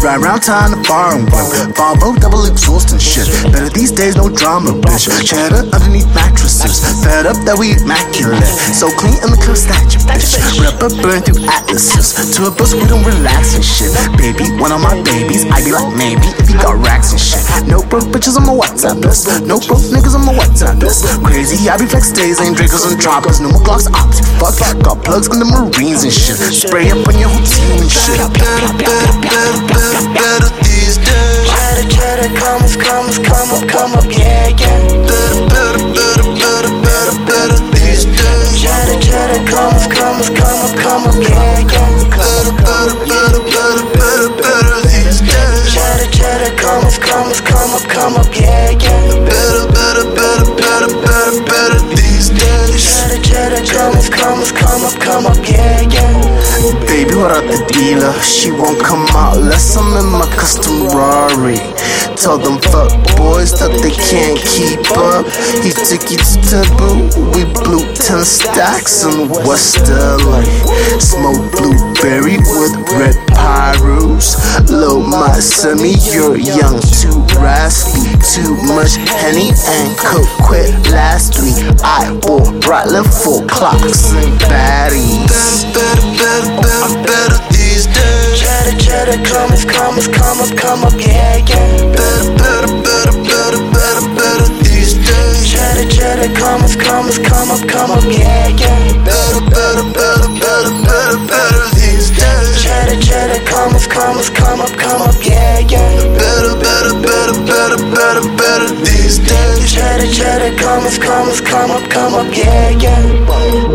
Ride around town to and whip. Volvo double exhaust and shit. Better these days, no drama, bitch. Cheddar underneath mattresses. Up that we immaculate. So clean in the club, snatch your bitch. Rubber burn through atlases. To a bus, we don't relax and shit. Baby, one of my babies. I be like, maybe if you got racks and shit. No broke bitches on my WhatsApp list. No broke niggas on my WhatsApp list. Crazy, I be flex days, ain't drinkers and droppers. No more Glocks, ops, you fuck. Got plugs in the Marines and shit. Spray up on your whole team and shit. Better, better, better, better, better these come up, come up, come up, yeah, yeah. Better, better, better, better, better, better these days. Cheddar, cheddar, come up, come up, come up, come up, yeah, yeah. Better, better, better, better, better, better these days. Cheddar, cheddar, come up, come up, come up, come up, yeah, yeah. Baby, what up the dealer? She won't come out unless I'm in my custom Rari. Tell them fuck boys that they can't keep up. He took you to Taboo. We blew 10 stacks in West LA. Smoke blueberry with red pyros. Low my semi, you're young, too raspy. Too much henny and coke quit last week. I bought Rattler for clocks and baddies. Cheddar, come up, come up, come up, come up, yeah, yeah. Better, better, better, better, better, better these days. Cheddar, cheddar, come up, come up, come up, come up, yeah, yeah. Better, better, better, better, better, better these days. Cheddar, cheddar, come up, come up, come up, come up, yeah, yeah. Better, better, better, better, better, better these days. Cheddar, cheddar, come up, come up, come up, yeah, yeah.